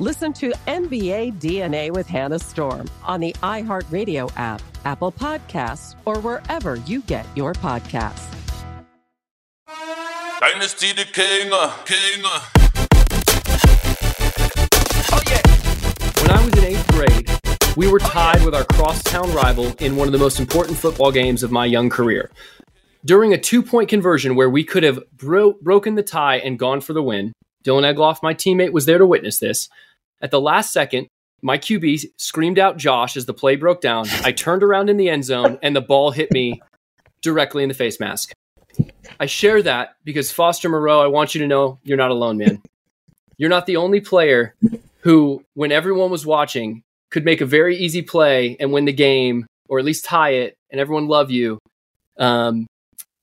Listen to NBA DNA with Hannah Storm on the iHeartRadio app, Apple Podcasts, or wherever you get your podcasts. Dynasty the King, uh, King. Uh. Oh yeah. When I was in eighth grade, we were tied with our crosstown rival in one of the most important football games of my young career. During a two-point conversion where we could have bro- broken the tie and gone for the win, Dylan Egloff, my teammate, was there to witness this. At the last second, my QB screamed out Josh as the play broke down. I turned around in the end zone and the ball hit me directly in the face mask. I share that because Foster Moreau, I want you to know you're not alone, man. You're not the only player who, when everyone was watching, could make a very easy play and win the game, or at least tie it, and everyone love you. Um,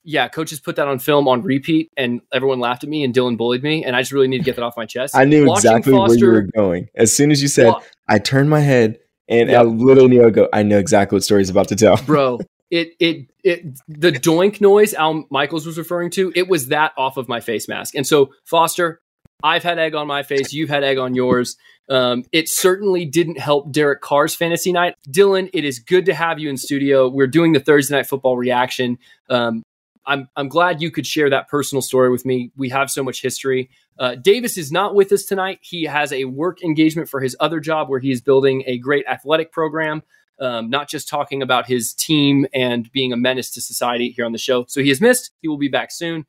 yeah, coaches put that on film on repeat, and everyone laughed at me, and Dylan bullied me, and I just really need to get that off my chest. I knew Watching exactly Foster, where you were going. As soon as you said, well, I turned my head, and. I literally knew I go. I know exactly what story's about to tell, bro. It it it the doink noise Al Michaels was referring to. It was that off of my face mask, and so Foster, I've had egg on my face. You've had egg on yours. Um, it certainly didn't help Derek Carr's fantasy night. Dylan, it is good to have you in studio. We're doing the Thursday night football reaction. Um, I'm I'm glad you could share that personal story with me. We have so much history. Uh, Davis is not with us tonight. He has a work engagement for his other job where he is building a great athletic program. Um, not just talking about his team and being a menace to society here on the show. So he is missed. He will be back soon.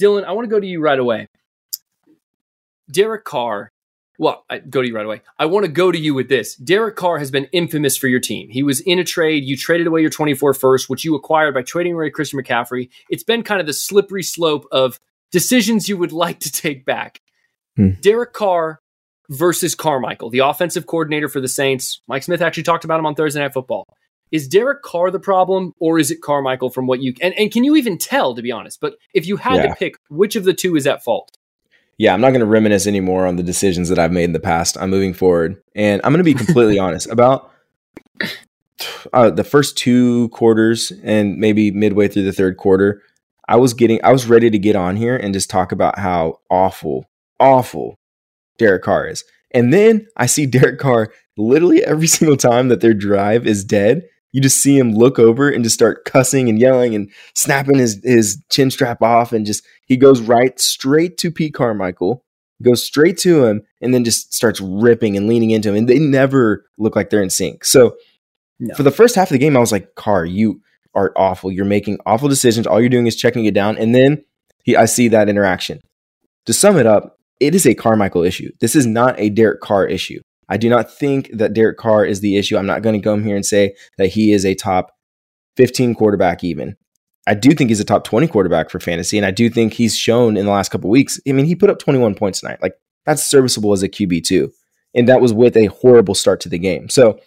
Dylan, I want to go to you right away. Derek Carr well, I go to you right away. I want to go to you with this. Derek Carr has been infamous for your team. He was in a trade. You traded away your 24 first, which you acquired by trading away Christian McCaffrey. It's been kind of the slippery slope of decisions you would like to take back. Hmm. Derek Carr versus Carmichael, the offensive coordinator for the Saints. Mike Smith actually talked about him on Thursday Night Football. Is Derek Carr the problem, or is it Carmichael from what you and, and can you even tell, to be honest? But if you had yeah. to pick, which of the two is at fault? Yeah, I'm not going to reminisce anymore on the decisions that I've made in the past. I'm moving forward, and I'm going to be completely honest about uh, the first two quarters and maybe midway through the third quarter. I was getting, I was ready to get on here and just talk about how awful, awful Derek Carr is. And then I see Derek Carr literally every single time that their drive is dead you just see him look over and just start cussing and yelling and snapping his, his chin strap off and just he goes right straight to Pete Carmichael, goes straight to him, and then just starts ripping and leaning into him. And they never look like they're in sync. So no. for the first half of the game, I was like, Carr, you are awful. You're making awful decisions. All you're doing is checking it down. And then he I see that interaction. To sum it up, it is a Carmichael issue. This is not a Derek Carr issue. I do not think that Derek Carr is the issue. I'm not going to come here and say that he is a top 15 quarterback even. I do think he's a top 20 quarterback for fantasy, and I do think he's shown in the last couple weeks. I mean, he put up 21 points tonight. Like that's serviceable as a QB too, and that was with a horrible start to the game. So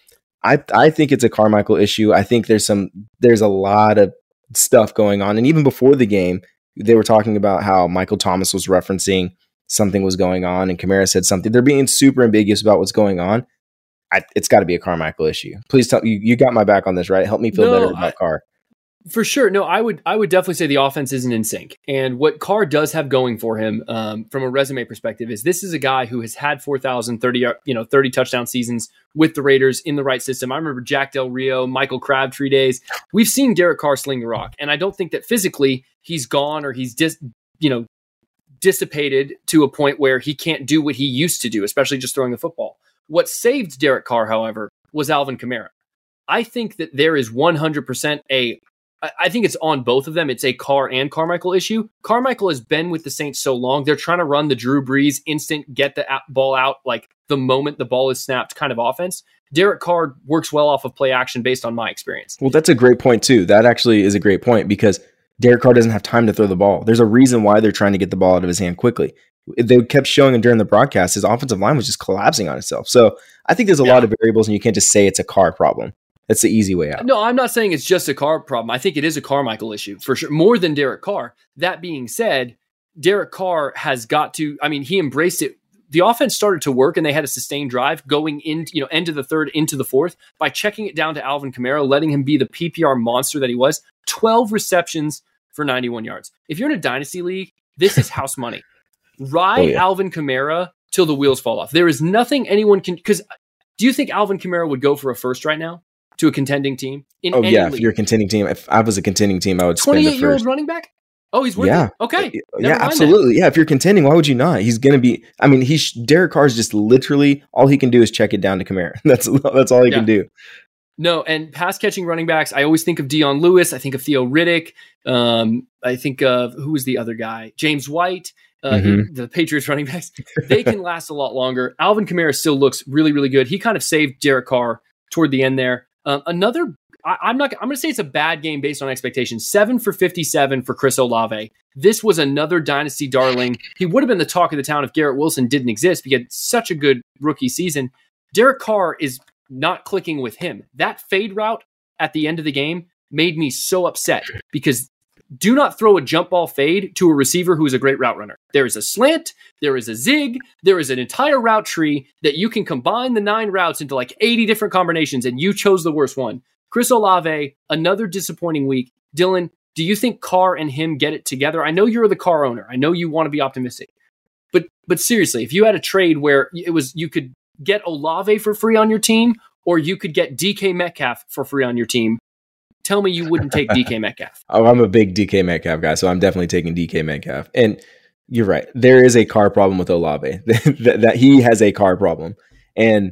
I I think it's a Carmichael issue. I think there's some there's a lot of stuff going on, and even before the game, they were talking about how Michael Thomas was referencing something was going on and Kamara said something. They're being super ambiguous about what's going on. I, it's got to be a Carmichael issue. Please tell you you got my back on this, right? Help me feel No, better about I- Carr. For sure. No, I would I would definitely say the offense isn't in sync. And what Carr does have going for him um, from a resume perspective is this is a guy who has had 4,030, you know, 30 touchdown seasons with the Raiders in the right system. I remember Jack Del Rio, Michael Crabtree days. We've seen Derek Carr sling the rock. And I don't think that physically he's gone or he's dis, you know, dissipated to a point where he can't do what he used to do, especially just throwing the football. What saved Derek Carr, however, was Alvin Kamara. I think that there is 100% a I- think it's on both of them. It's a Carr and Carmichael issue. Carmichael has been with the Saints so long; they're trying to run the Drew Brees instant get the ball out like the moment the ball is snapped kind of offense. Derek Carr works well off of play action based on my experience. Well, that's a great point too. That actually is a great point because Derek Carr doesn't have time to throw the ball. There's a reason why they're trying to get the ball out of his hand quickly. They kept showing him during the broadcast his offensive line was just collapsing on itself. So I think there's a lot of variables, and you can't just say it's a Carr problem. That's the easy way out. No, I'm not saying it's just a Carr problem. I think it is a Carmichael issue for sure, more than Derek Carr. That being said, Derek Carr has got to. I mean, he embraced it. The offense started to work, and they had a sustained drive going in, you know, end of the third, into the fourth by checking it down to Alvin Kamara, letting him be the PPR monster that he was. Twelve receptions for 91 yards. If you're in a dynasty league, this is house money. Ride Oh, yeah. Alvin Kamara till the wheels fall off. There is nothing anyone can. Because do you think Alvin Kamara would go for a first right now to a contending team? In Oh yeah, if you're a contending team, if I was a contending team, I would spend the 28 year old running back? Oh, he's worth Yeah. Okay. Yeah, Never that. absolutely. Yeah, if you're contending, why would you not? He's going to be. I mean, he's Derek Carr's just literally all he can do is check it down to Kamara. That's that's all he Yeah. can do. No, and pass catching running backs. I always think of Dion Lewis. I think of Theo Riddick. Um, I think of who was the other guy? James White. Uh, Mhm. The Patriots running backs. They can last a lot longer. Alvin Kamara still looks really, really good. He kind of saved Derek Carr toward the end there. Um, another. I, I'm not. I'm going to say it's a bad game based on expectations. Seven for 57 for Chris Olave. This was another dynasty darling. He would have been the talk of the town if Garrett Wilson didn't exist. He had such a good rookie season. Derek Carr is not clicking with him. That fade route at the end of the game made me so upset because do not throw a jump ball fade to a receiver who is a great route runner. There is a slant, there is a zig, there is an entire route tree that you can combine the nine routes into like 80 different combinations, and you chose the worst one. Chris Olave, another disappointing week. Dylan, do you think Carr and him get it together? I know you're the Carr owner. I know you want to be optimistic. But but seriously, if you had a trade where it was you could get Olave for free on your team, or you could get DK Metcalf for free on your team, tell me you wouldn't take DK Metcalf. Oh, I'm a big DK Metcalf guy, so I'm definitely taking DK Metcalf. And you're right. There is a Carr problem with Olave. that, that he has a Carr problem, and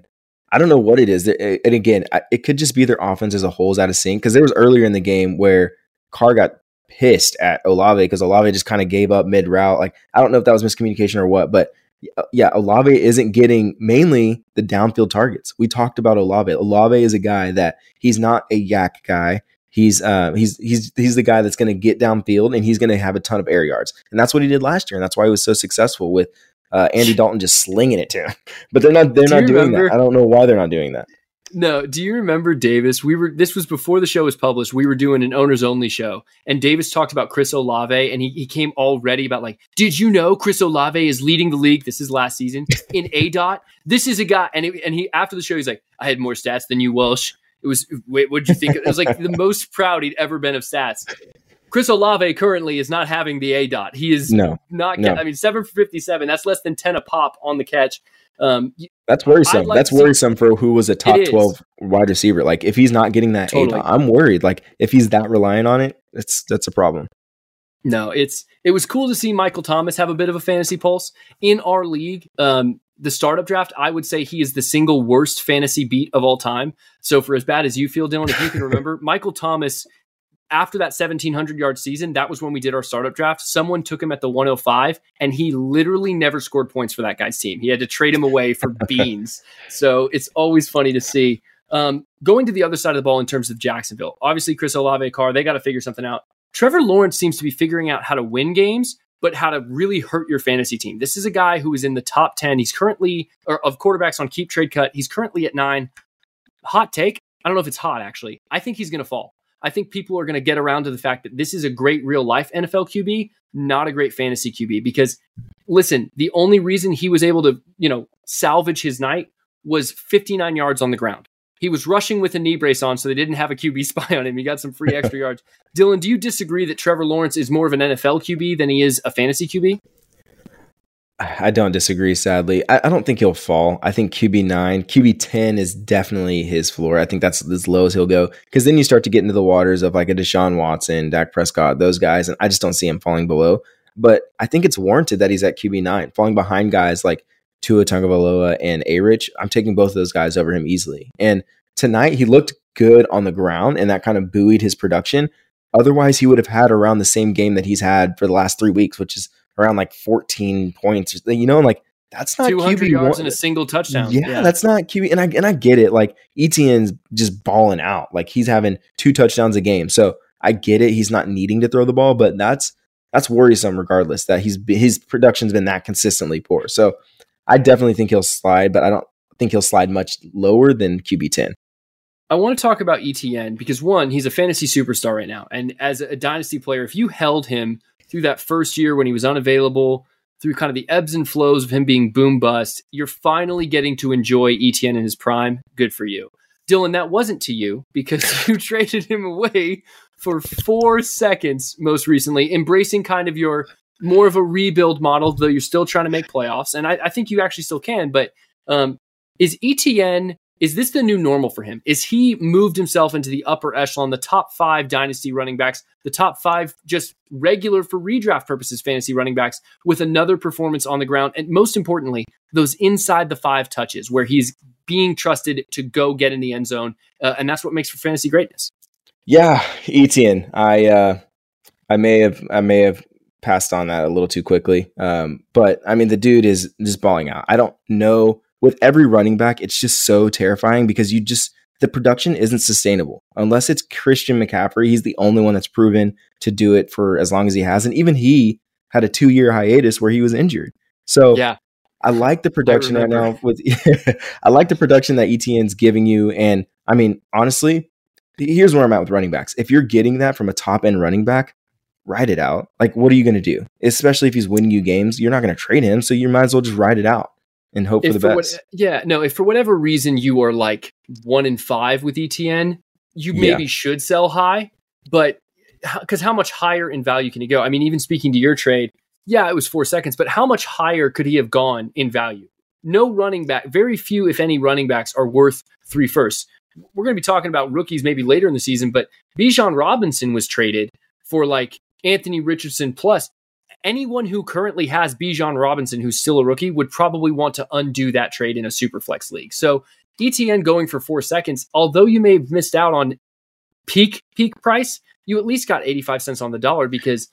I don't know what it is. And again, it could just be their offense as a whole is out of sync. Because there was earlier in the game where Carr got pissed at Olave because Olave just kind of gave up mid route. Like I don't know if that was miscommunication or what, but uh, yeah, Olave isn't getting mainly the downfield targets. We talked about Olave. Olave is a guy that he's not a YAC guy. He's uh, he's he's he's the guy that's going to get downfield and he's going to have a ton of air yards, and that's what he did last year, and that's why he was so successful with uh, Andy Dalton just slinging it to him. But they're not they're Do not doing remember- that. I don't know why they're not doing that. No, do you remember Davis? We were this was before the show was published. We were doing an owners only show, and Davis talked about Chris Olave, and he, he came all ready about like, did you know Chris Olave is leading the league? This is last season in aDOT. This is a guy, and it, and he after the show he's like, I had more stats than you, Walsh. It was wait, what did you think? It was like the most proud he'd ever been of stats. Chris Olave currently is not having the aDOT. He is No, not. no. I mean, seven for fifty-seven. That's less than ten a pop on the catch. Um, That's worrisome. Like That's worrisome for who was a top 12 wide receiver. Like if he's not getting that Totally. eight, I'm worried. Like if he's that reliant on it, that's that's a problem. No, it's it was cool to see Michael Thomas have a bit of a fantasy pulse in our league. Um, the startup draft, I would say he is the single worst fantasy beat of all time. So for as bad as you feel, Dylan, if you can remember, Michael Thomas after that 1700 yard season, that was when we did our startup draft. Someone took him at the 105 and he literally never scored points for that guy's team. He had to trade him away for beans. So it's always funny to see. Um, going to the other side of the ball in terms of Jacksonville, obviously Chris Olave, Carr, they got to figure something out. Trevor Lawrence seems to be figuring out how to win games, but how to really hurt your fantasy team. This is a guy who is in the top 10. He's currently, or of quarterbacks on keep trade cut, he's currently at nine. Hot take. I don't know if it's hot, actually. I think he's going to fall. I think people are going to get around to the fact that this is a great real life NFL QB, not a great fantasy QB, because listen, the only reason he was able to, you know, salvage his night was 59 yards on the ground. He was rushing with a knee brace on, so they didn't have a QB spy on him. He got some free extra yards. Dylan, do you disagree that Trevor Lawrence is more of an NFL QB than he is a fantasy QB? I don't disagree, sadly. I, I, don't think he'll fall. I think QB nine, QB ten is definitely his floor. I think that's as low as he'll go. Because then you start to get into the waters of like a Deshaun Watson, Dak Prescott, those guys, and I just don't see him falling below. But I think it's warranted that he's at QB nine, falling behind guys like Tua Tagovailoa and A Rich. I'm taking both of those guys over him easily. And tonight he looked good on the ground, and that kind of buoyed his production. Otherwise, he would have had around the same game that he's had for the last three weeks, which is around like 14 points. You know, like that's not 200 QB yards one. and a single touchdown. Yeah, yeah, that's not QB. And I and I get it. Like Etienne's just balling out. Like he's having two touchdowns a game. So I get it. He's not needing to throw the ball, but that's that's worrisome regardless that he's his production's been that consistently poor. So I definitely think he'll slide, but I don't think he'll slide much lower than QB 10. I want to talk about Etienne because one, he's a fantasy superstar right now. And as a dynasty player, if you held him through that first year when he was unavailable, through kind of the ebbs and flows of him being boom bust, you're finally getting to enjoy Etienne in his prime. Good for you. Dylan, that wasn't to you because you traded him away for four seconds most recently, embracing kind of your more of a rebuild model, though you're still trying to make playoffs. And I, I think you actually still can. But um, is Etienne is this the new normal for him? Is he moved himself into the upper echelon, the top five dynasty running backs, the top five just regular for redraft purposes fantasy running backs with another performance on the ground? And most importantly, those inside the five touches where he's being trusted to go get in the end zone. Uh, and that's what makes for fantasy greatness. Yeah, Etienne. I, uh, I may have, I may have passed on that a little too quickly. Um, but I mean, the dude is just balling out. I don't know with every running back, it's just so terrifying because you just the production isn't sustainable unless it's Christian McCaffrey. He's the only one that's proven to do it for as long as he has, and even he had a two year hiatus where he was injured. So yeah. I like the production right now with I like the production that Etienne's giving you. And I mean, honestly, here's where I'm at with running backs. If you're getting that from a top end running back, ride it out. Like, what are you going to do? Especially if he's winning you games, you're not going to trade him. So you might as well just ride it out and hope if for the for best. What, yeah, no, if for whatever reason you are like one in five with Etienne, you maybe yeah. should sell high, but because how much higher in value can he go? I mean, even speaking to your trade, yeah, it was four seconds, but how much higher could he have gone in value? No running back, very few, if any, running backs are worth three firsts. We're going to be talking about rookies maybe later in the season, but Bijan Robinson was traded for like Anthony Richardson plus anyone who currently has Bijan Robinson, who's still a rookie, would probably want to undo that trade in a super flex league. So Etienne going for four seconds, although you may have missed out on peak peak price, you at least got 85 cents on the dollar because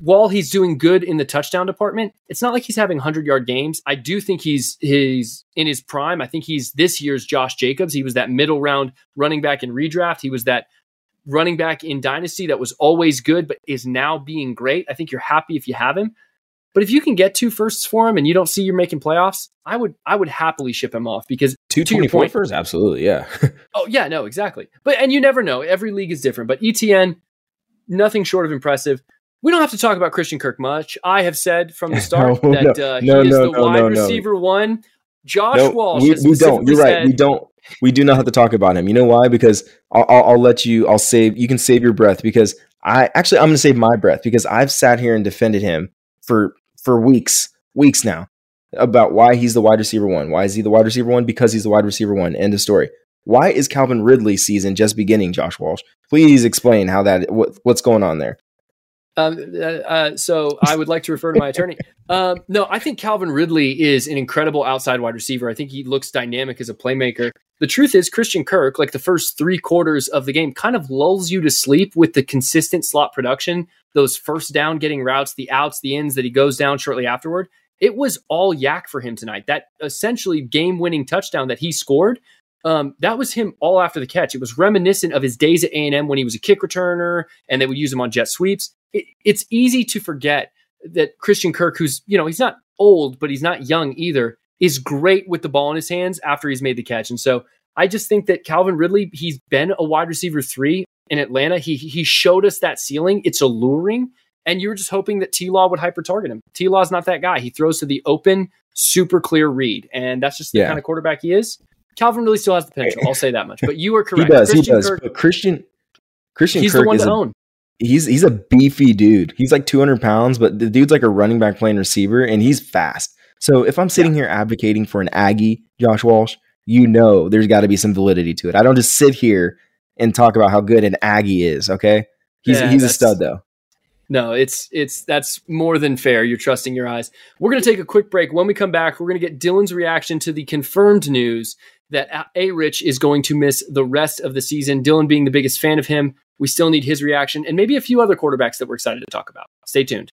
while he's doing good in the touchdown department, it's not like he's having 100 yard games. I do think he's he's in his prime. I think he's this year's Josh Jacobs. He was that middle round running back in redraft. He was that running back in Dynasty that was always good, but is now being great. I think you're happy if you have him. But if you can get two firsts for him and you don't see you're making playoffs, I would I would happily ship him off because two twenty four first, absolutely, yeah. oh yeah, no, exactly. But and you never know. Every league is different. But Etienne, nothing short of impressive. We don't have to talk about Christian Kirk much. I have said from the start no, that uh, no, he is no, the wide receiver one. Josh Walsh. We, we don't. You're right. we don't we do not have to talk about him. You know why? Because I'll, I'll, I'll, let you. I'll save. You can save your breath because I actually I'm going to save my breath because I've sat here and defended him for for weeks, weeks now about why he's the wide receiver one. Why is he the wide receiver one? Because he's the wide receiver one. End of story. Why is Calvin Ridley's season just beginning, Josh Walsh? Please explain how that what, what's going on there. Um, uh, uh, so I would like to refer to my attorney. Um, no, I think Calvin Ridley is an incredible outside wide receiver. I think he looks dynamic as a playmaker. The truth is, Christian Kirk, like the first three quarters of the game, kind of lulls you to sleep with the consistent slot production, those first down getting routes, the outs, the ins that he goes down shortly afterward. It was all YAC for him tonight. That essentially game winning touchdown that he scored um, that was him all after the catch. It was reminiscent of his days at A&M when he was a kick returner and they would use him on jet sweeps. It, it's easy to forget that Christian Kirk, who's, you know, he's not old, but he's not young either, is great with the ball in his hands after he's made the catch. And so I just think that Calvin Ridley, he's been a wide receiver three in Atlanta. He, he showed us that ceiling. It's alluring. and you were just hoping that T Law would hyper target him. T Law's not that guy. He throws to the open, super clear read, and that's just the Yeah. kind of quarterback he is. Calvin really still has the potential. I'll say that much. But you are correct. He does. Christian he does. Kirk, but Christian Christian he's Kirk the one to a, own. he's he's a beefy dude. He's like 200 pounds, but the dude's like a running back playing receiver, and he's fast. So if I'm sitting here advocating for an Aggie, Josh Walsh, you know there's got to be some validity to it. I don't just sit here and talk about how good an Aggie is. Okay, he's Yeah, he's a stud though. No, it's it's that's more than fair. You're trusting your eyes. We're going to take a quick break. When we come back, we're going to get Dylan's reaction to the confirmed news that A- Rich is going to miss the rest of the season. Dylan being the biggest fan of him, we still need his reaction and maybe a few other quarterbacks that we're excited to talk about. Stay tuned.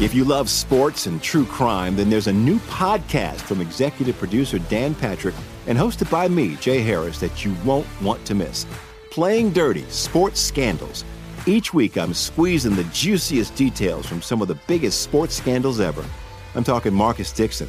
If you love sports and true crime, then there's a new podcast from executive producer Dan Patrick and hosted by me, Jay Harris, that you won't want to miss. Playing Dirty Sports Scandals. Each week, I'm squeezing the juiciest details from some of the biggest sports scandals ever. I'm talking Marcus Dixon,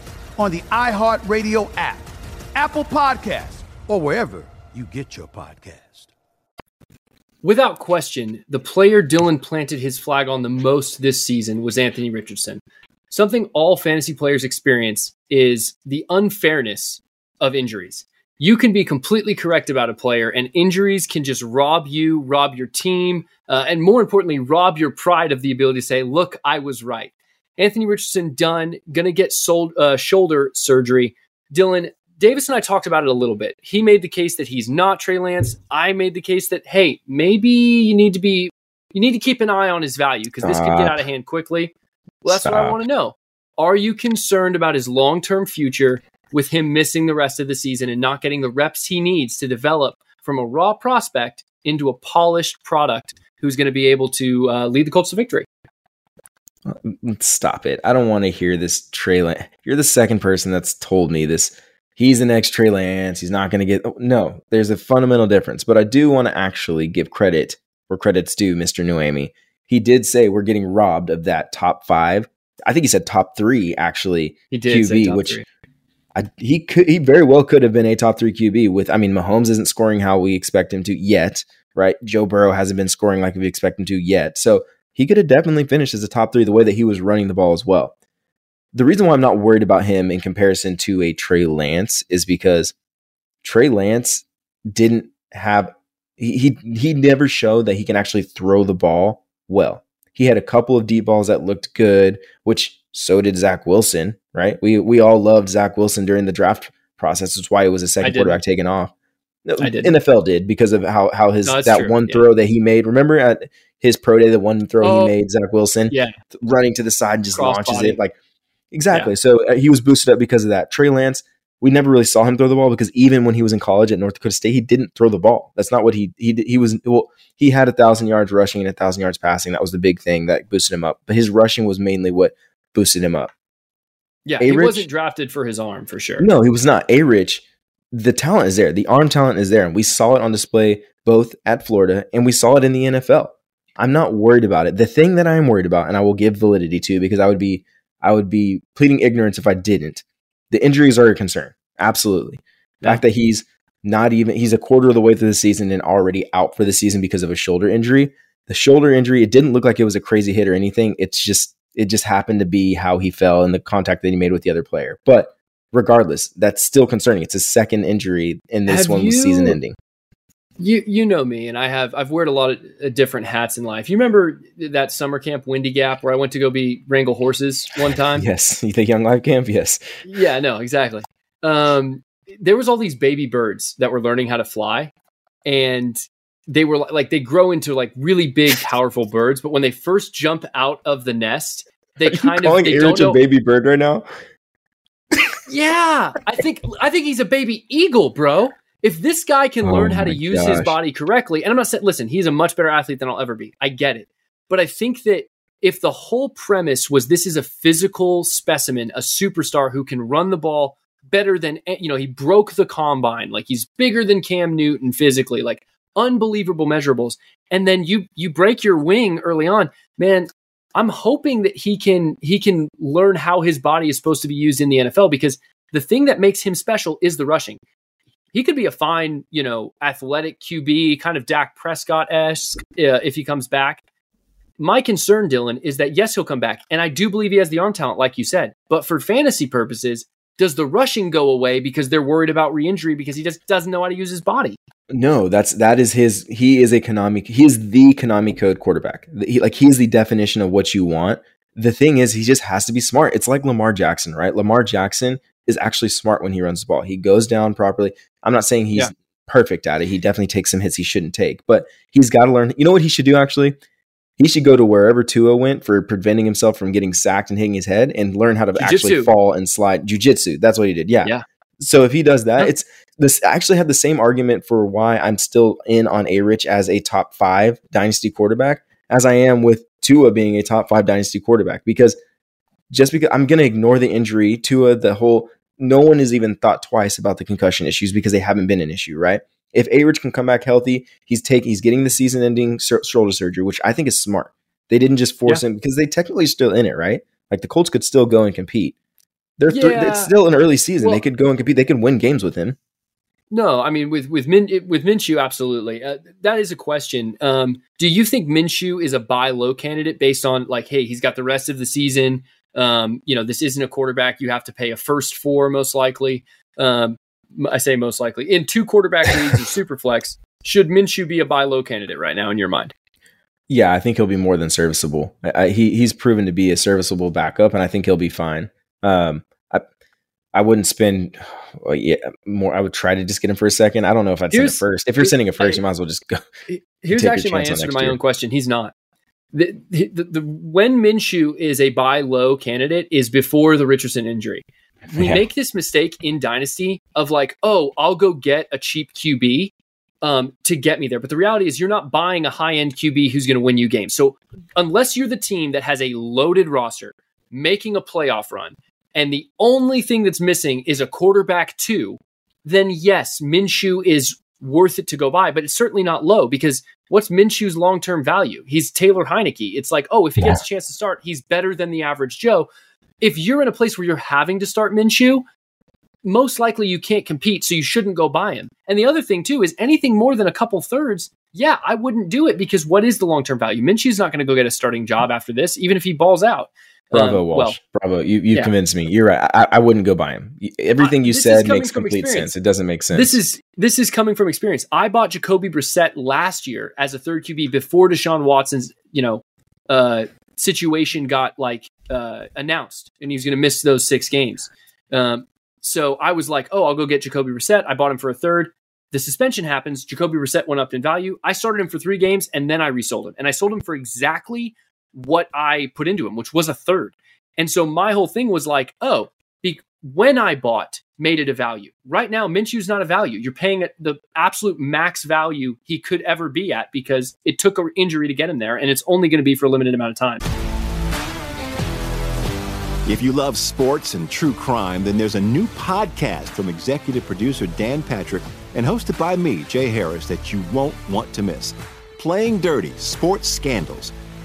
on the iHeartRadio app, Apple Podcasts, or wherever you get your podcast. Without question, the player Dylan planted his flag on the most this season was Anthony Richardson. Something all fantasy players experience is the unfairness of injuries. You can be completely correct about a player, and injuries can just rob you, rob your team, uh, and more importantly, rob your pride of the ability to say, Look, I was right. Anthony Richardson done, gonna get sold, uh, shoulder surgery. Dylan, Davis and I talked about it a little bit. He made the case that he's not Trey Lance. I made the case that hey, maybe you need to be you need to keep an eye on his value because this could get out of hand quickly. Well, that's what I want to know. Are you concerned about his long-term future with him missing the rest of the season and not getting the reps he needs to develop from a raw prospect into a polished product who's going to be able to uh, lead the Colts to victory? Mm, stop it. I don't want to hear this Trey Lance. You're the second person that's told me this. He's the next Trey Lance. He's not going to get. oh, no, there's a fundamental difference. But I do want to actually give credit where credit's due, Mr. Nuemi. He did say we're getting robbed of that top five. I think he said top three, actually. He did say QB, top which three. I, he could he very well could have been a top three QB with I mean Mahomes isn't scoring how we expect him to yet, right? Joe Burrow hasn't been scoring like we expect him to yet. So he could have definitely finished as a top three the way that he was running the ball as well. The reason why I'm not worried about him in comparison to a Trey Lance is because Trey Lance didn't have he he, he never showed that he can actually throw the ball well. He had a couple of deep balls that looked good, which so did Zach Wilson, right? We we all loved Zach Wilson during the draft process. That's why it was a second quarterback taken off. No, I did. NFL did because of how how his No, that true, one yeah. throw that he made. Remember at his pro day, the one throw Oh, he made, Zach Wilson, Yeah, running to the side and just launches Crossbody. it like exactly. So uh, he was boosted up because of that. Trey Lance, we never really saw him throw the ball because even when he was in college at North Dakota State, he didn't throw the ball. That's not what he he he was. Well, he had a thousand yards rushing and a thousand yards passing. That was the big thing that boosted him up. But his rushing was mainly what boosted him up. Yeah, he A-Rich- wasn't drafted for his arm for sure. No, he was not. A Rich, the talent is there. The arm talent is there. And we saw it on display both at Florida and we saw it in the NFL. I'm not worried about it. The thing that I'm worried about, and I will give validity to because I would be I would be pleading ignorance if I didn't. The injuries are a concern. Absolutely. The Yeah. fact that he's not even he's a quarter of the way through the season and already out for the season because of a shoulder injury. The shoulder injury, it didn't look like it was a crazy hit or anything. It's just it just happened to be how he fell and the contact that he made with the other player. But regardless, that's still concerning. It's a second injury and this Have one was season ending. You you know me, and I have I've worn a lot of uh, different hats in life. You remember that summer camp, Windy Gap, where I went to go be wrangle horses one time? Yes. You think Young Life Camp? Yes. Yeah, no, exactly. Um, there was all these baby birds that were learning how to fly, and they were like they grow into like really big, powerful birds. But when they first jump out of the nest, they Are you kind of calling they A Rich a baby bird right now? Yeah, I think I think he's a baby eagle, bro. If this guy can Oh learn how to use his body correctly, and I'm not saying, listen, he's a much better athlete than I'll ever be. I get it, but I think that if the whole premise was this is a physical specimen, a superstar who can run the ball better than eh, you know, he broke the combine, like he's bigger than Cam Newton physically, like unbelievable measurables, and then you you break your wing early on, man. I'm hoping that he can he can learn how his body is supposed to be used in the NFL because the thing that makes him special is the rushing. He could be a fine, you know, athletic QB, kind of Dak Prescott esque uh, if he comes back. My concern, Dylan, is that yes, he'll come back, and I do believe he has the arm talent, like you said. But for fantasy purposes, does the rushing go away because they're worried about re-injury because he just doesn't know how to use his body? No, that's that is his. He is a Konami. He is the Konami code quarterback. He, like he is the definition of what you want. The thing is, he just has to be smart. It's like Lamar Jackson, right? Lamar Jackson is actually smart when he runs the ball. He goes down properly. I'm not saying he's Yeah. perfect at it. He definitely takes some hits he shouldn't take, but he's got to learn. You know what he should do? Actually, he should go to wherever Tua went for preventing himself from getting sacked and hitting his head, and learn how to actually Jiu-jitsu. fall and slide. Jujitsu. That's what he did. Yeah. Yeah. So if he does that, Yeah. it's this. I actually have the same argument for why I'm still in on A Rich as a top five dynasty quarterback as I am with Tua being a top five dynasty quarterback because just because I'm going to ignore the injury, Tua, the whole, no one has even thought twice about the concussion issues because they haven't been an issue, right? If A Rich can come back healthy, he's taking, he's getting the season ending shoulder surgery, which I think is smart. They didn't just force him because they technically still in it, right? Like the Colts could still go and compete. They're th- Yeah. it's still an early season. Well- they could go and compete. They can win games with him. No, I mean with with Min with Minshew, absolutely. Uh, that is a question. Um, do you think Minshew is a buy low candidate based on like, hey, he's got the rest of the season? Um, you know, this isn't a quarterback you have to pay a first for, most likely. Um, I say most likely in two quarterback leagues or super flex. Should Minshew be a buy low candidate right now in your mind? Yeah, I think he'll be more than serviceable. I, he he's proven to be a serviceable backup, and I think he'll be fine. Um, I I wouldn't spend well, yeah more. I would try to just get him for a second. I don't know if I'd send a first. If you're sending a first, I- you might as well just go. Here's actually my answer to my year. own question. He's not. The, the, the, when Minshew is a buy low candidate is before the Richardson injury. We Yeah. make this mistake in Dynasty of like, oh, I'll go get a cheap QB um, to get me there. But the reality is, you're not buying a high end QB who's going to win you games. So unless you're the team that has a loaded roster, making a playoff run, and the only thing that's missing is a quarterback two, then yes, Minshew is worth it to go buy, but it's certainly not low because what's Minshew's long term value? He's Taylor Heinicke. It's like, oh, if he gets a chance to start, he's better than the average Joe. If you're in a place where you're having to start Minshew, most likely you can't compete, so you shouldn't go buy him. And the other thing too is anything more than a couple thirds, yeah, I wouldn't do it because what is the long term value? Minshew's not going to go get a starting job after this, even if he balls out. Bravo, Um, Walsh. well, Bravo. You you've yeah. convinced me. You're right. I, I wouldn't go buy him. Everything you is said makes complete experience. sense. It doesn't make sense. This is this is coming from experience. I bought Jacoby Brissett last year as a third QB before Deshaun Watson's you know uh, situation got like uh, announced, and he was going to miss those six games. Um, so I was like, oh, I'll go get Jacoby Brissett. I bought him for a third. The suspension happens. Jacoby Brissett went up in value. I started him for three games, and then I resold him, and I sold him for exactly what I put into him, which was a third. And so my whole thing was like, oh, be- when I bought, made it a value. Right now, Minshew's not a value. You're paying at the absolute max value he could ever be at because it took an injury to get him there, and it's only going to be for a limited amount of time. If you love sports and true crime, then there's a new podcast from executive producer Dan Patrick and hosted by me, Jay Harris, that you won't want to miss. Playing Dirty Sports Scandals.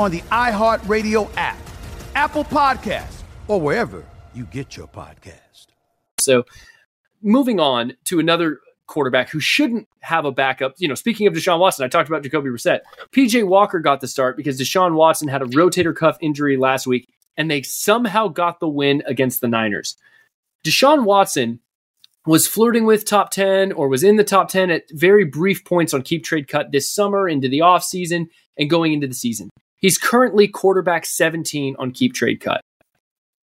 on the iHeartRadio app, Apple Podcasts, or wherever you get your podcast. So, moving on to another quarterback who shouldn't have a backup. You know, speaking of Deshaun Watson, I talked about Jacoby Brissett. PJ Walker got the start because Deshaun Watson had a rotator cuff injury last week, and they somehow got the win against the Niners. Deshaun Watson was flirting with top 10 or was in the top 10 at very brief points on keep trade cut this summer into the offseason and going into the season. He's currently quarterback 17 on keep trade cut.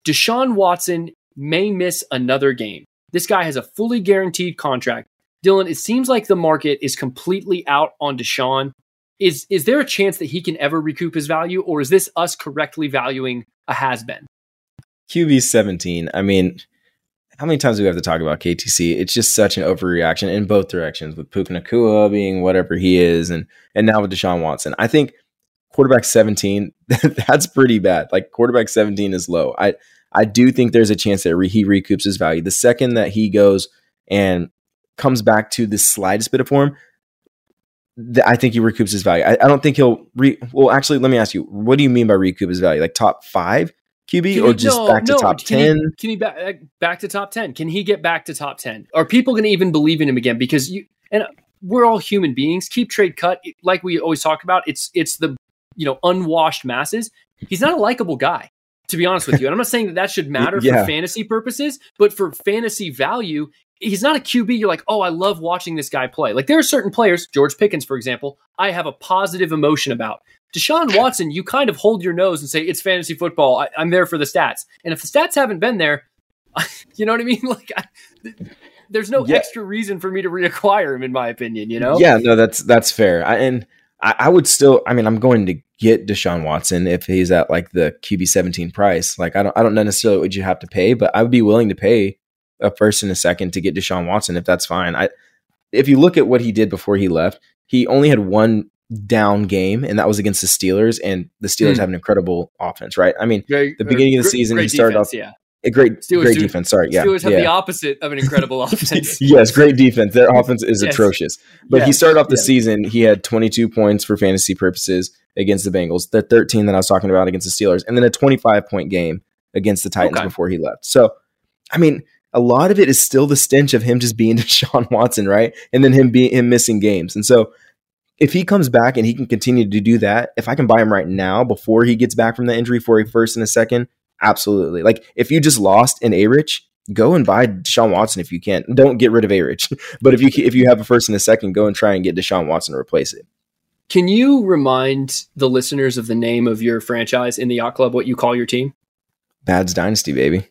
Deshaun Watson may miss another game. This guy has a fully guaranteed contract. Dylan, it seems like the market is completely out on Deshaun. Is is there a chance that he can ever recoup his value, or is this us correctly valuing a has been? QB 17. I mean, how many times do we have to talk about KTC? It's just such an overreaction in both directions with Puka Nacua being whatever he is and and now with Deshaun Watson. I think quarterback 17, that's pretty bad. Like quarterback 17 is low. I I do think there's a chance that he recoups his value. The second that he goes and comes back to the slightest bit of form, th- I think he recoups his value. I, I don't think he'll re. Well, actually, let me ask you, what do you mean by recoup his value? Like top five QB Can or he- just no, back to no, top can ten? He, can he back, back to top 10? Can he get back to top 10? Are people going to even believe in him again? Because you and we're all human beings. Keep trade cut, like we always talk about. It's it's the you know unwashed masses. He's not a likable guy, to be honest with you. And I'm not saying that that should matter Yeah. for fantasy purposes, but for fantasy value, he's not a QB. You're like, oh, I love watching this guy play. Like there are certain players, George Pickens, for example, I have a positive emotion about. Deshaun Watson, you kind of hold your nose and say it's fantasy football. I, I'm there for the stats, and if the stats haven't been there, you know what I mean. Like, I, there's no Yeah. extra reason for me to reacquire him, in my opinion. You know? Yeah, no, that's that's fair. I, and I, I would still. I mean, I'm going to get Deshaun Watson if he's at like the QB 17 price. Like, I don't, I don't know necessarily what you have to pay, but I would be willing to pay a first and a second to get Deshaun Watson if that's fine. I, if you look at what he did before he left, he only had one down game, and that was against the Steelers, and the Steelers Hmm. have an incredible offense, right? I mean, the beginning of the season, he started defense, off Yeah, a great, Steelers great do- defense. Sorry, yeah, Steelers have yeah. the opposite of an incredible offense. yes, great defense. Their offense is Yes. atrocious. But he started off the yes. season, he had 22 points for fantasy purposes against the Bengals, the 13 that I was talking about against the Steelers, and then a 25 point game against the Titans Okay. before he left. So, I mean, a lot of it is still the stench of him just being Deshaun Watson, right? And then him being him missing games. And so if he comes back and he can continue to do that, if I can buy him right now before he gets back from the injury for a first and a second, absolutely. Like if you just lost in A Rich, go and buy Deshaun Watson if you can. Don't get rid of A Rich. but if you if you have a first and a second, go and try and get Deshaun Watson to replace it. Can you remind the listeners of the name of your franchise in the yacht club? What you call your team? Bad's Dynasty, baby.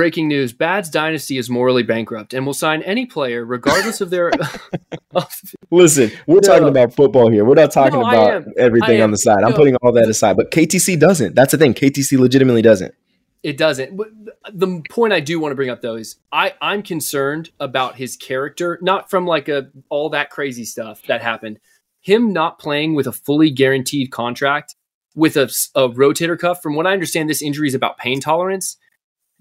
Breaking news: Bad's dynasty is morally bankrupt and will sign any player, regardless of their. Listen, we're No. talking about football here. We're not talking No, about everything on the side. I'm putting all that aside. But KTC doesn't. That's the thing. KTC legitimately doesn't. It doesn't. The point I do want to bring up though is I I'm concerned about his character, not from like a all that crazy stuff that happened. Him not playing with a fully guaranteed contract with a rotator cuff. From what I understand, this injury is about pain tolerance.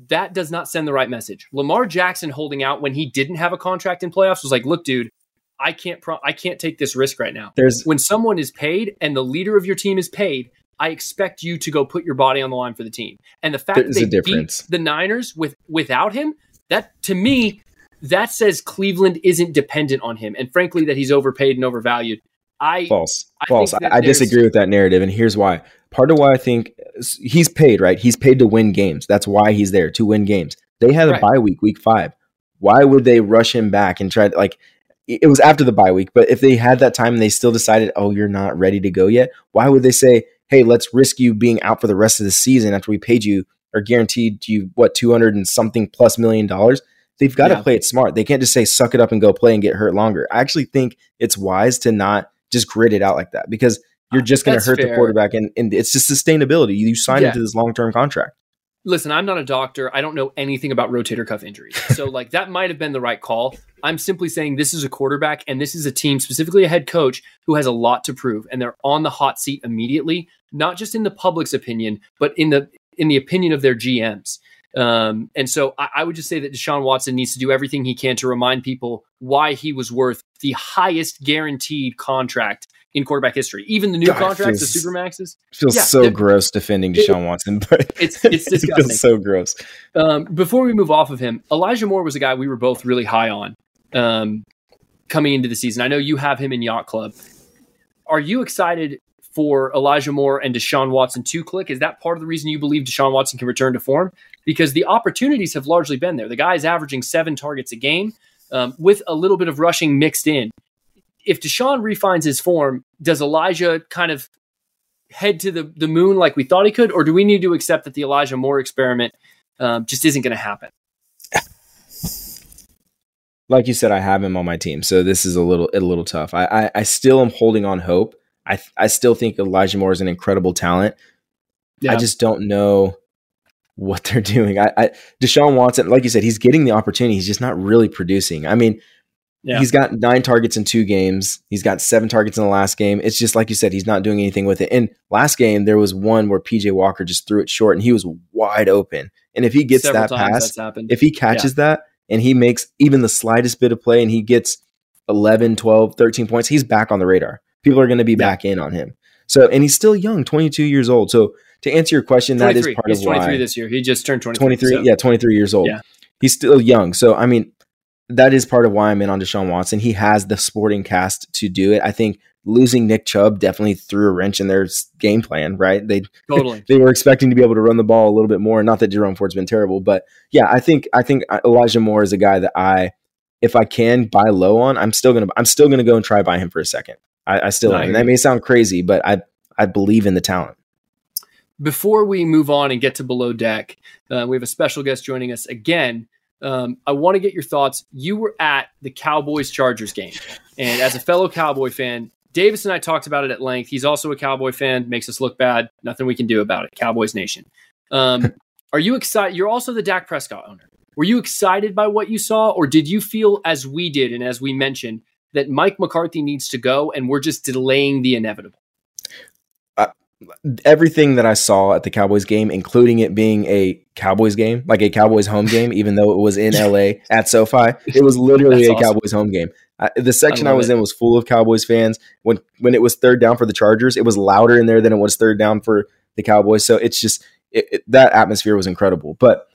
That does not send the right message. Lamar Jackson holding out when he didn't have a contract in playoffs was like, "Look, dude, I can't pro- I can't take this risk right now." There's when someone is paid and the leader of your team is paid, I expect you to go put your body on the line for the team. And the fact that they beat the Niners with without him, that to me, that says Cleveland isn't dependent on him. And frankly, that he's overpaid and overvalued. I false. I false. I, I disagree with that narrative, and here's why. Part of why I think he's paid, right? He's paid to win games. That's why he's there to win games. They had a Right. bye week, week five. Why would they rush him back and try to like? It was after the bye week, but if they had that time and they still decided, oh, you're not ready to go yet, why would they say, hey, let's risk you being out for the rest of the season after we paid you or guaranteed you what two hundred and something plus million dollars? They've got to play it smart. They can't just say suck it up and go play and get hurt longer. I actually think it's wise to not just grit it out like that because you're just going to hurt the quarterback and, and it's just sustainability. You sign Yeah. into this long term contract. listen, I'm not a doctor. I don't know anything about rotator cuff injuries. So like that might have been the right call. I'm simply saying this is a quarterback and this is a team, specifically a head coach who has a lot to prove and they're on the hot seat immediately, not just in the public's opinion, but in the in the opinion of their GMs. Um, and so I, I would just say that Deshaun Watson needs to do everything he can to remind people why he was worth the highest guaranteed contract in quarterback history. Even the new God, contracts, feels- the supermaxes, It feels Yeah, so it- gross defending it- Deshaun Watson, but it's it's it disgusting. feels so gross. Um, before we move off of him, Elijah Moore was a guy we were both really high on um, coming into the season. I know you have him in Yacht Club. Are you excited for Elijah Moore and Deshaun Watson to click? Is that part of the reason you believe Deshaun Watson can return to form? Because the opportunities have largely been there. The guy is averaging seven targets a game um, with a little bit of rushing mixed in. If Deshaun refines his form, does Elijah kind of head to the, the moon like we thought he could, or do we need to accept that the Elijah Moore experiment um, just isn't going to happen? Like you said, I have him on my team, so this is a little a little tough. I I, I still am holding on hope. I I still think Elijah Moore is an incredible talent. I just don't know what they're doing. I, I Deshaun Watson, like you said, he's getting the opportunity. He's just not really producing. I mean, Yeah. he's got nine targets in two games. He's got seven targets in the last game. It's just like you said, he's not doing anything with it. And last game, there was one where PJ Walker just threw it short, and he was wide open. And if he gets Several that pass, if he catches that and he makes even the slightest bit of play and he gets 11, 12, 13 points, he's back on the radar. People are going to be back in on him. So, and he's still young, 22 years old. So, to answer your question, that is part He's of 23 why this year. He just turned 23. 23, so- yeah, 23 years old. Yeah. He's still young. So, I mean, that is part of why I'm in on Deshaun Watson. He has the sporting cast to do it. I think losing Nick Chubb definitely threw a wrench in their game plan, right? They Totally. they were expecting to be able to run the ball a little bit more. Not that Jerome Ford's been terrible, but yeah, I think I think Elijah Moore is a guy that I, if I can buy low on, I'm still gonna I'm still gonna go and try buy him for a second. I, I still No, I am. And that may sound crazy, but I I believe in the talent. Before we move on and get to below deck, uh, we have a special guest joining us again. Um, I want to get your thoughts. You were at the Cowboys Chargers game, and as a fellow Cowboy fan, Davis and I talked about it at length. He's also a Cowboy fan. Makes us look bad. Nothing we can do about it. Cowboys Nation. Um, are you excited? You're also the Dak Prescott owner. Were you excited by what you saw, or did you feel, as we did and as we mentioned, that Mike McCarthy needs to go, and we're just delaying the inevitable? Everything that I saw at the Cowboys game, including it being a Cowboys game, like a Cowboys home game, even though it was in LA at SoFi, it was literally That's a awesome. Cowboys home game. I, the section I, love was it. in was full of Cowboys fans. When when it was third down for the Chargers, it was louder in there than it was third down for the Cowboys. So it's just it, it- that atmosphere was incredible. But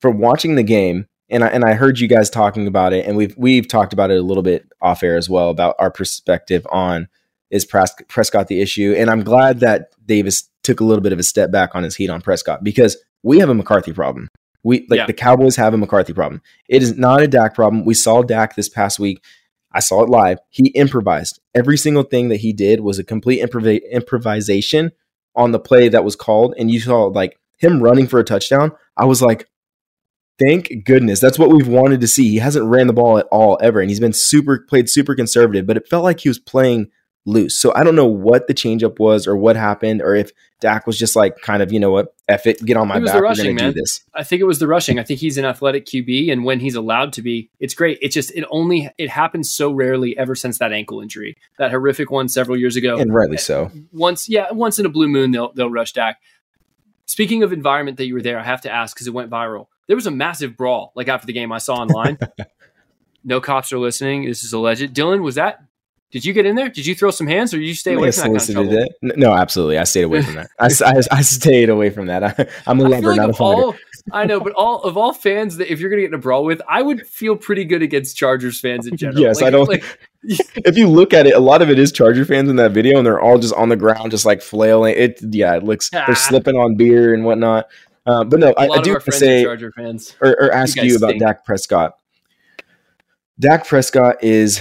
from watching the game, and I and I heard you guys talking about it, and we've we've talked about it a little bit off air as well about our perspective on is Prescott the issue, and I'm glad that Davis took a little bit of a step back on his heat on Prescott because we have a McCarthy problem. We like Yeah. the Cowboys have a McCarthy problem. It is not a Dak problem. We saw Dak this past week. I saw it live. He improvised. Every single thing that he did was a complete improv- improvisation on the play that was called. And you saw like him running for a touchdown. I was like, thank goodness. That's what we've wanted to see. He hasn't ran the ball at all ever. And he's been super, played super conservative, but it felt like he was playing loose. So I don't know what the changeup was or what happened, or if Dak was just like kind of, you know what, F it, get on my back. Rushing, We're gonna do this. I think it was the rushing. I think he's an athletic QB, and when he's allowed to be, it's great. It just it only it happens so rarely ever since that ankle injury, that horrific one several years ago. And rightly eh, so. Once, yeah, once in a blue moon they'll they'll rush Dak. Speaking of environment that you were there, I have to ask because it went viral. There was a massive brawl like after the game I saw online. no cops are listening. This is alleged. Dylan, was that did you get in there? Did you throw some hands, or did you stay away from that kind of? It. No, absolutely. I stayed away from that. I, I, I, stayed away from that. I, am a lover, like not a fighter. All, I know, but all of all fans that if you're going to get in a brawl with, I would feel pretty good against Chargers fans in general. yes, like, I don't. Like, if you look at it, a lot of it is Charger fans in that video, and they're all just on the ground, just like flailing. It, yeah, it looks ah. they're slipping on beer and whatnot. Uh, but no, I, I, do say Charger fans or, or ask you, you about stink. Dak Prescott. Dak Prescott is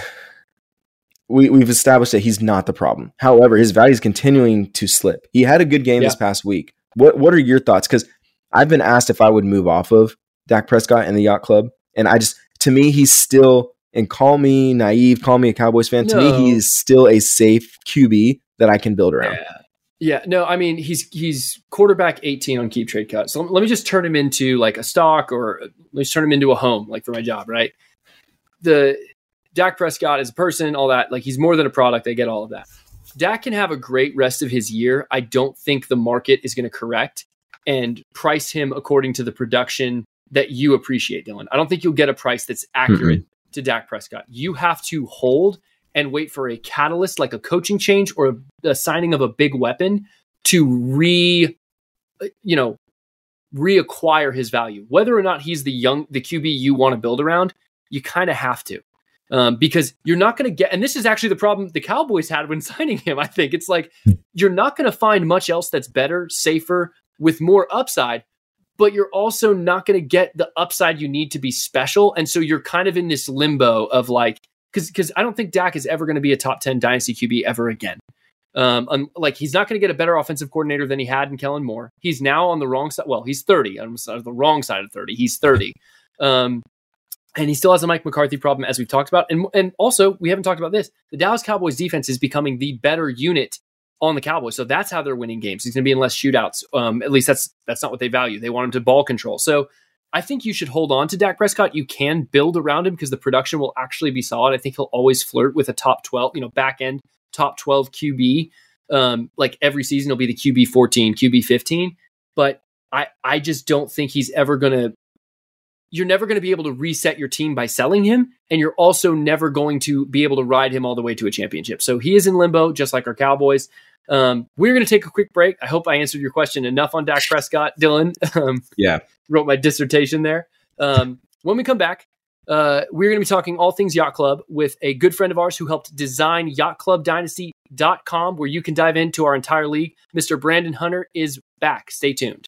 we, we've established that he's not the problem. However, his value is continuing to slip. He had a good game yeah. this past week. What what are your thoughts? Because I've been asked if I would move off of Dak Prescott and the Yacht Club, and I just to me he's still and call me naive, call me a Cowboys fan. No. To me, he's still a safe QB that I can build around. Yeah. Yeah, no, I mean he's he's quarterback 18 on keep trade cut. So let me just turn him into like a stock or uh, let's turn him into a home, like for my job, right? The Dak Prescott as a person, all that, like he's more than a product. I get all of that. Dak can have a great rest of his year. I don't think the market is going to correct and price him according to the production that you appreciate, Dylan. I don't think you'll get a price that's accurate mm-hmm. to Dak Prescott. You have to hold and wait for a catalyst like a coaching change or a, a signing of a big weapon to re, you know, reacquire his value. Whether or not he's the young, the QB you want to build around, you kind of have to um, because you're not going to get, and this is actually the problem the Cowboys had when signing him. I think it's like you're not going to find much else that's better, safer, with more upside, but you're also not going to get the upside you need to be special. And so you're kind of in this limbo of like, because because I don't think Dak is ever going to be a top ten dynasty QB ever again. Um, um, like he's not going to get a better offensive coordinator than he had in Kellen Moore. He's now on the wrong side. Well, he's 30. I'm on the wrong side of 30. He's 30. Um, and he still has a Mike McCarthy problem, as we've talked about. And, and also, we haven't talked about this. The Dallas Cowboys defense is becoming the better unit on the Cowboys. So that's how they're winning games. He's going to be in less shootouts. Um, at least that's that's not what they value. They want him to ball control. So I think you should hold on to Dak Prescott. You can build around him because the production will actually be solid. I think he'll always flirt with a top 12, you know, back end top 12 QB. Um, like every season, he'll be the QB 14, QB 15. But I, I just don't think he's ever going to you're never going to be able to reset your team by selling him, and you're also never going to be able to ride him all the way to a championship. So he is in limbo, just like our Cowboys. Um, we're going to take a quick break. I hope I answered your question enough on Dak Prescott, Dylan. Um, yeah, wrote my dissertation there. Um, when we come back, uh, we're going to be talking all things Yacht Club with a good friend of ours who helped design YachtClubDynasty.com, where you can dive into our entire league. Mr. Brandon Hunter is back. Stay tuned.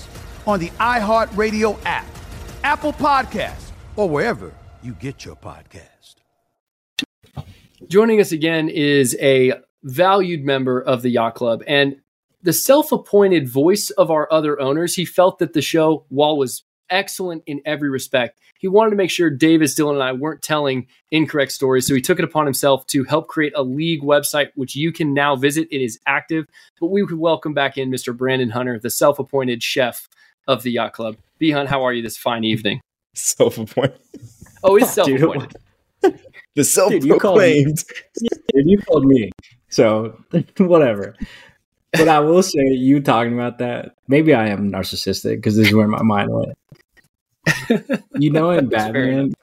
on the iHeartRadio app, Apple Podcast, or wherever you get your podcast. Joining us again is a valued member of the Yacht Club and the self appointed voice of our other owners. He felt that the show, while was excellent in every respect, he wanted to make sure Davis, Dylan, and I weren't telling incorrect stories. So he took it upon himself to help create a league website, which you can now visit. It is active. But we would welcome back in Mr. Brandon Hunter, the self appointed chef of the Yacht Club. B Hunt, how are you this fine evening? Self appointed. Oh, it's self appointed. The self Dude, you called me. proclaimed. Dude, you called me. So whatever. But I will say, you talking about that, maybe I am narcissistic because this is where my mind went. You know, in That's fair Batman,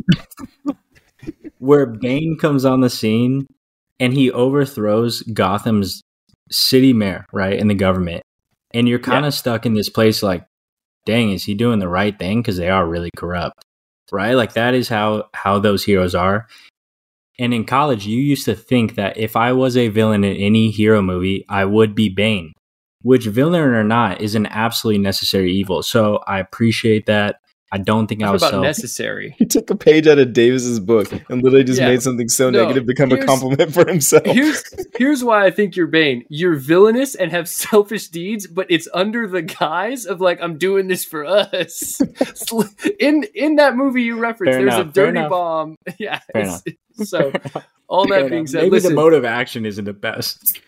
where Bane comes on the scene and he overthrows Gotham's city mayor, right, and the government, and you're kind of stuck in this place like, dang, is he doing the right thing? Because they are really corrupt, right? Like that is how how those heroes are. And in college, you used to think that if I was a villain in any hero movie, I would be Bane, which villain or not is an absolutely necessary evil. So I appreciate that. I don't think I Talk was about so. necessary. He took a page out of Davis's book and literally just Yeah. made something so No, negative become a compliment for himself. Here's here's why I think you're Bane. You're villainous and have selfish deeds, but it's under the guise of like I'm doing this for us. in in that movie you referenced, Fair there's a enough, fair dirty bomb. Yeah. Fair it's- So all that Fair being said, maybe listen, the mode of action isn't the best.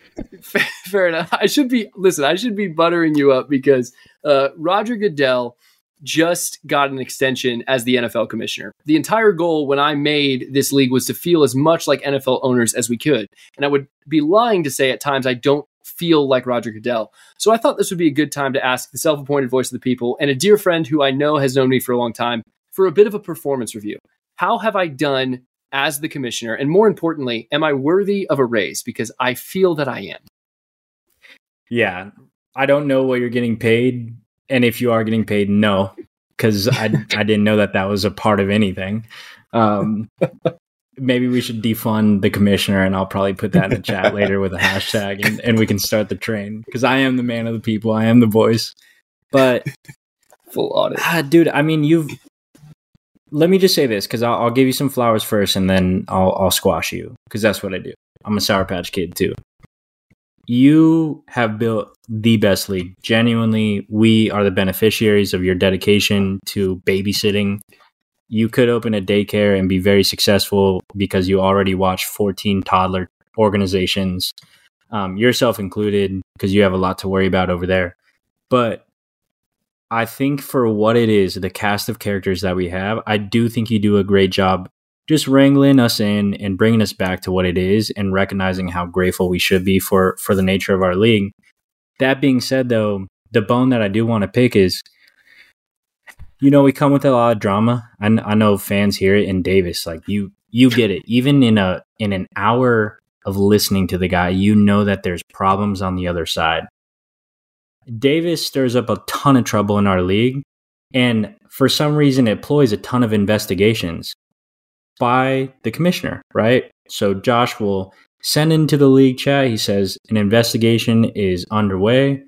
fair, fair enough. I should be listen. I should be buttering you up because uh, Roger Goodell just got an extension as the NFL commissioner. The entire goal when I made this league was to feel as much like NFL owners as we could, and I would be lying to say at times I don't feel like Roger Goodell. So I thought this would be a good time to ask the self-appointed voice of the people and a dear friend who I know has known me for a long time for a bit of a performance review. How have I done as the commissioner? And more importantly, am I worthy of a raise? Because I feel that I am. Yeah, I don't know what you're getting paid, and if you are getting paid, no, because I I didn't know that that was a part of anything. Um, maybe we should defund the commissioner, and I'll probably put that in the chat later with a hashtag, and, and we can start the train because I am the man of the people, I am the voice. But Full audit. ah, dude, I mean, you've. Let me just say this because I'll, I'll give you some flowers first, and then I'll I'll squash you because that's what I do. I'm a Sour Patch Kid too you have built the best league. Genuinely, we are the beneficiaries of your dedication to babysitting. You could open a daycare and be very successful because you already watch 14 toddler organizations, um, yourself included, because you have a lot to worry about over there. But I think for what it is, the cast of characters that we have, I do think you do a great job just wrangling us in and bringing us back to what it is and recognizing how grateful we should be for for the nature of our league. That being said though, the bone that I do want to pick is you know, we come with a lot of drama. I, I know fans hear it in Davis like you you get it. Even in a in an hour of listening to the guy, you know that there's problems on the other side. Davis stirs up a ton of trouble in our league and for some reason it ploys a ton of investigations by the commissioner, right? So Josh will send into the league chat. He says an investigation is underway.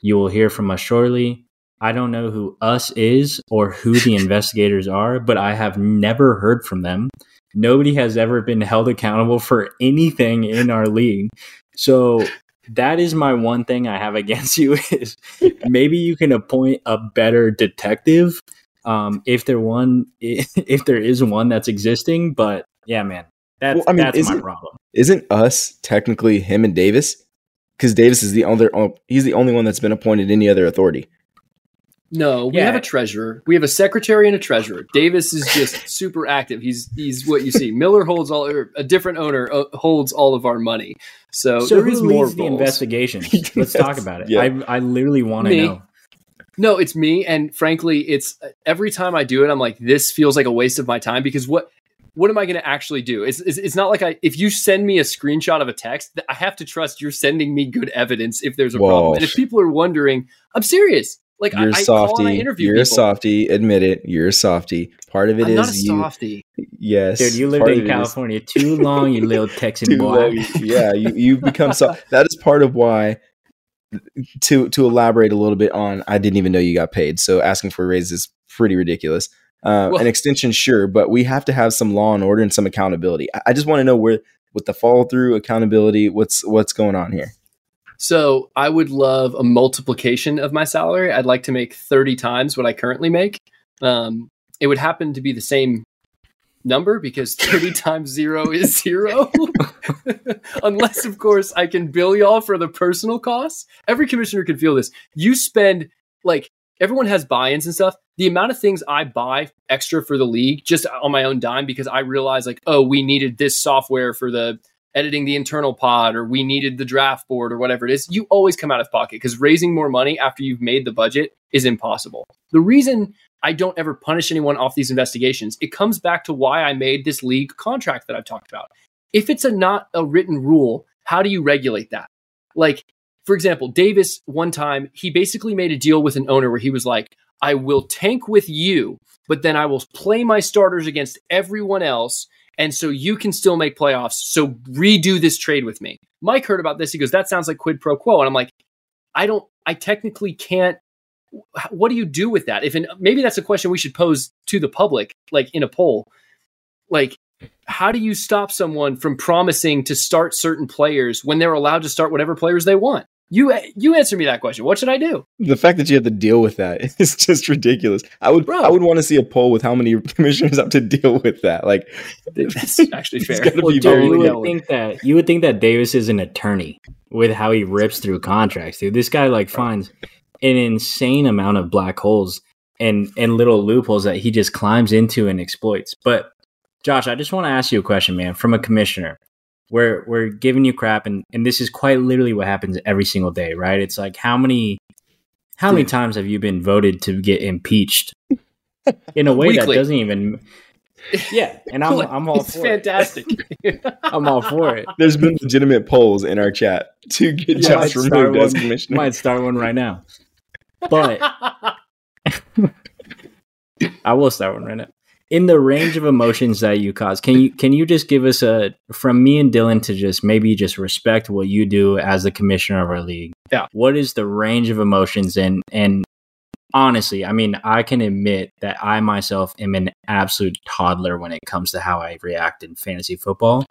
You will hear from us shortly. I don't know who us is or who the investigators are, but I have never heard from them. Nobody has ever been held accountable for anything in our league. So that is my one thing I have against you is maybe you can appoint a better detective um, if there one if there is one that's existing. But yeah, man, that's Well, I mean, that's my problem. Isn't us technically him and Davis? Because Davis is the other. He's the only one that's been appointed any other authority. No, we Yeah. have a treasurer. We have a secretary and a treasurer. Davis is just super active. He's he's what you see. Miller holds all, or a different owner uh, holds all of our money. So, So there who is more leads the investigation? Let's talk about it. Yeah. I I literally want to know. No, it's me, and frankly, it's uh, every time I do it, I'm like, this feels like a waste of my time because what what am I going to actually do? It's, it's it's not like I if you send me a screenshot of a text, I have to trust you're sending me good evidence if there's a Whoa. problem. And if people are wondering, I'm serious. Like I, You're I a call softy. and I interview You're a people. softy. Admit it. You're a softy. Part of it I'm is not a you. softy. Yes, Dude, you lived in it is- California too long, you little Texan boy. long. Yeah, you you become soft. That is part of why. To to elaborate a little bit on, I didn't even know you got paid. So asking for a raise is pretty ridiculous. Uh, Well- an extension, sure, but we have to have some law and order and some accountability. I, I just want to know where with the follow through, accountability, what's what's going on here. So I would love a multiplication of my salary. I'd like to make 30 times what I currently make. Um, it would happen to be the same number because 30 times zero is zero. Unless, of course, I can bill y'all for the personal costs. Every commissioner can feel this. You spend like everyone has buy-ins and stuff. The amount of things I buy extra for the league just on my own dime because I realize like, oh, we needed this software for the editing the internal pod or we needed the draft board or whatever it is, you always come out of pocket because raising more money after you've made the budget is impossible. The reason I don't ever punish anyone off these investigations, it comes back to why I made this league contract that I've talked about. If it's a not a written rule, how do you regulate that? Like, for example, Davis, one time, he basically made a deal with an owner where he was like, I will tank with you, but then I will play my starters against everyone else. And so you can still make playoffs. So redo this trade with me. Mike heard about this. He goes, That sounds like quid pro quo. And I'm like, I don't, I technically can't. What do you do with that? If in, maybe that's a question we should pose to the public, like in a poll. Like, how do you stop someone from promising to start certain players when they're allowed to start whatever players they want? You you answer me that question. What should I do? The fact that you have to deal with that is just ridiculous. I would Bro. I would want to see a poll with how many commissioners have to deal with that. Like That's actually fair. Well, be dude, you would yellow. think that you would think that Davis is an attorney with how he rips through contracts, dude. This guy like finds an insane amount of black holes and and little loopholes that he just climbs into and exploits. But Josh, I just want to ask you a question, man, from a commissioner. We're we're giving you crap and, and this is quite literally what happens every single day, right? It's like how many how many times have you been voted to get impeached in a way Weekly. that doesn't even Yeah, and I'm I'm all it's for it. fantastic. I'm all for it. There's been legitimate polls in our chat to get Yeah, Josh might start removed as commissioner. Might start one right now. But I will start one right now. In the range of emotions that you cause, can you can you just give us a from me and Dylan to just maybe just respect what you do as the commissioner of our league? Yeah. What is the range of emotions and and honestly, I mean, I can admit that I myself am an absolute toddler when it comes to how I react in fantasy football.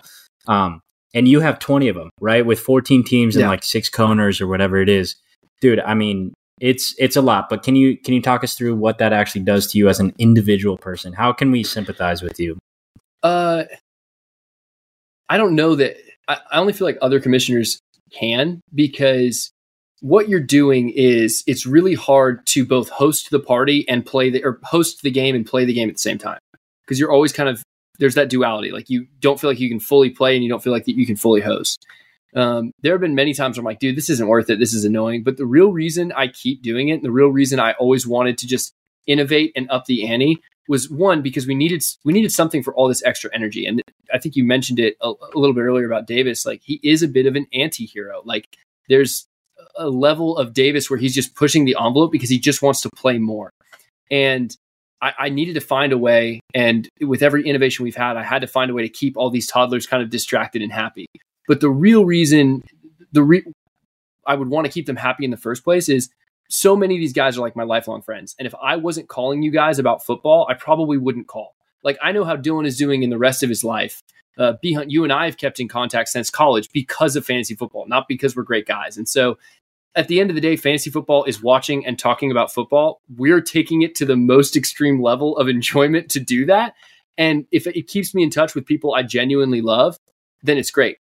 Um, and you have 20 of them, right? With 14 teams and Yeah. like six coners or whatever it is. Dude, I mean, it's it's a lot, but can you can you talk us through what that actually does to you as an individual person? How can we sympathize with you? Uh, I don't know that. I, I only feel like other commissioners can because what you're doing is it's really hard to both host the party and play the or host the game and play the game at the same time because you're always kind of there's that duality. Like you don't feel like you can fully play and you don't feel like that you can fully host. Um, there have been many times where I'm like, dude, this isn't worth it. This is annoying. But the real reason I keep doing it, and the real reason I always wanted to just innovate and up the ante was one because we needed we needed something for all this extra energy. And I think you mentioned it a, a little bit earlier about Davis. Like he is a bit of an anti-hero. Like there's a level of Davis where he's just pushing the envelope because he just wants to play more. And I, I needed to find a way. And with every innovation we've had, I had to find a way to keep all these toddlers kind of distracted and happy. But the real reason, the re- I would want to keep them happy in the first place is so many of these guys are like my lifelong friends. And if I wasn't calling you guys about football, I probably wouldn't call. Like I know how Dylan is doing in the rest of his life. Uh, B Hunt, you and I have kept in contact since college because of fantasy football, not because we're great guys. And so at the end of the day, fantasy football is watching and talking about football. We're taking it to the most extreme level of enjoyment to do that. And if it keeps me in touch with people I genuinely love, then it's great.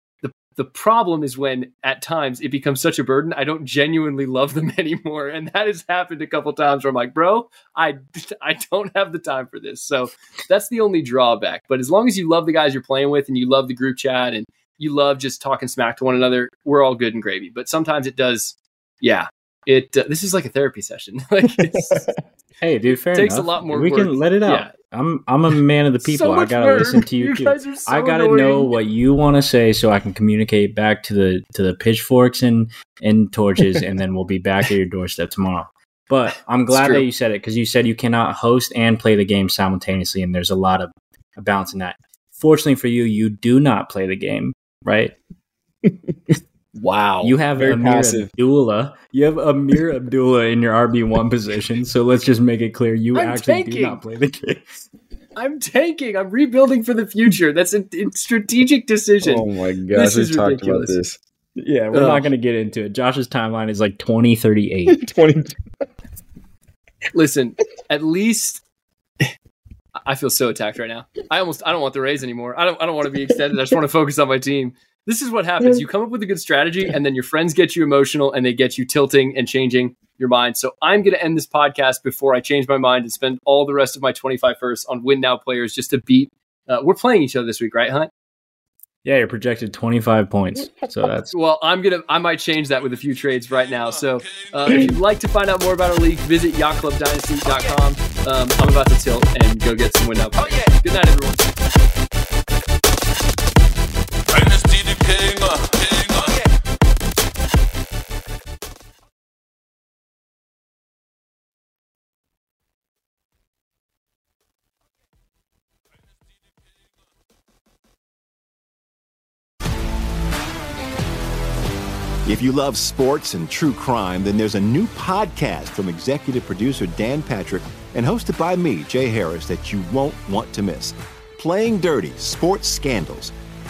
The problem is when at times it becomes such a burden, I don't genuinely love them anymore. And that has happened a couple times where I'm like, bro, I, I don't have the time for this. So that's the only drawback. But as long as you love the guys you're playing with and you love the group chat and you love just talking smack to one another, we're all good and gravy. But sometimes it does, yeah. It uh, this is like a therapy session. like hey, dude, fair takes enough. a lot more. We work. can let it out. Yeah. I'm I'm a man of the people. So I gotta work. listen to you. You too. guys are so I gotta annoying. know what you want to say so I can communicate back to the to the pitchforks and and torches, and then we'll be back at your doorstep tomorrow. But I'm glad that you said it because you said you cannot host and play the game simultaneously, and there's a lot of a balance in that. Fortunately for you, you do not play the game, right? Wow. You have Very Ameer passive. Abdullah. You have Ameer Abdullah in your RB one position. So let's just make it clear you I'm actually do not play the game. I'm tanking. I'm rebuilding for the future. That's a, a strategic decision. Oh my gosh, This we've is talked ridiculous. about this. Yeah, we're Ugh. not going to get into it. Josh's timeline is like 2038. 20 Listen, at least I feel so attacked right now. I almost I don't want the raise anymore. I don't I don't want to be extended. I just want to focus on my team. This is what happens. You come up with a good strategy and then your friends get you emotional and they get you tilting and changing your mind. So I'm going to end this podcast before I change my mind and spend all the rest of my 25 first on win now players just to beat uh, we're playing each other this week, right, Hunt? yeah, you're projected 25 points. So that's Well, I'm gonna. I might change that with a few trades right now. So, uh, if you'd like to find out more about our league, visit yachtclubdynasty.com. Um, I'm about to tilt and go get some win now. Oh, yeah. Good night, everyone. If you love sports and true crime, then there's a new podcast from executive producer Dan Patrick and hosted by me, Jay Harris, that you won't want to miss. Playing Dirty Sports Scandals.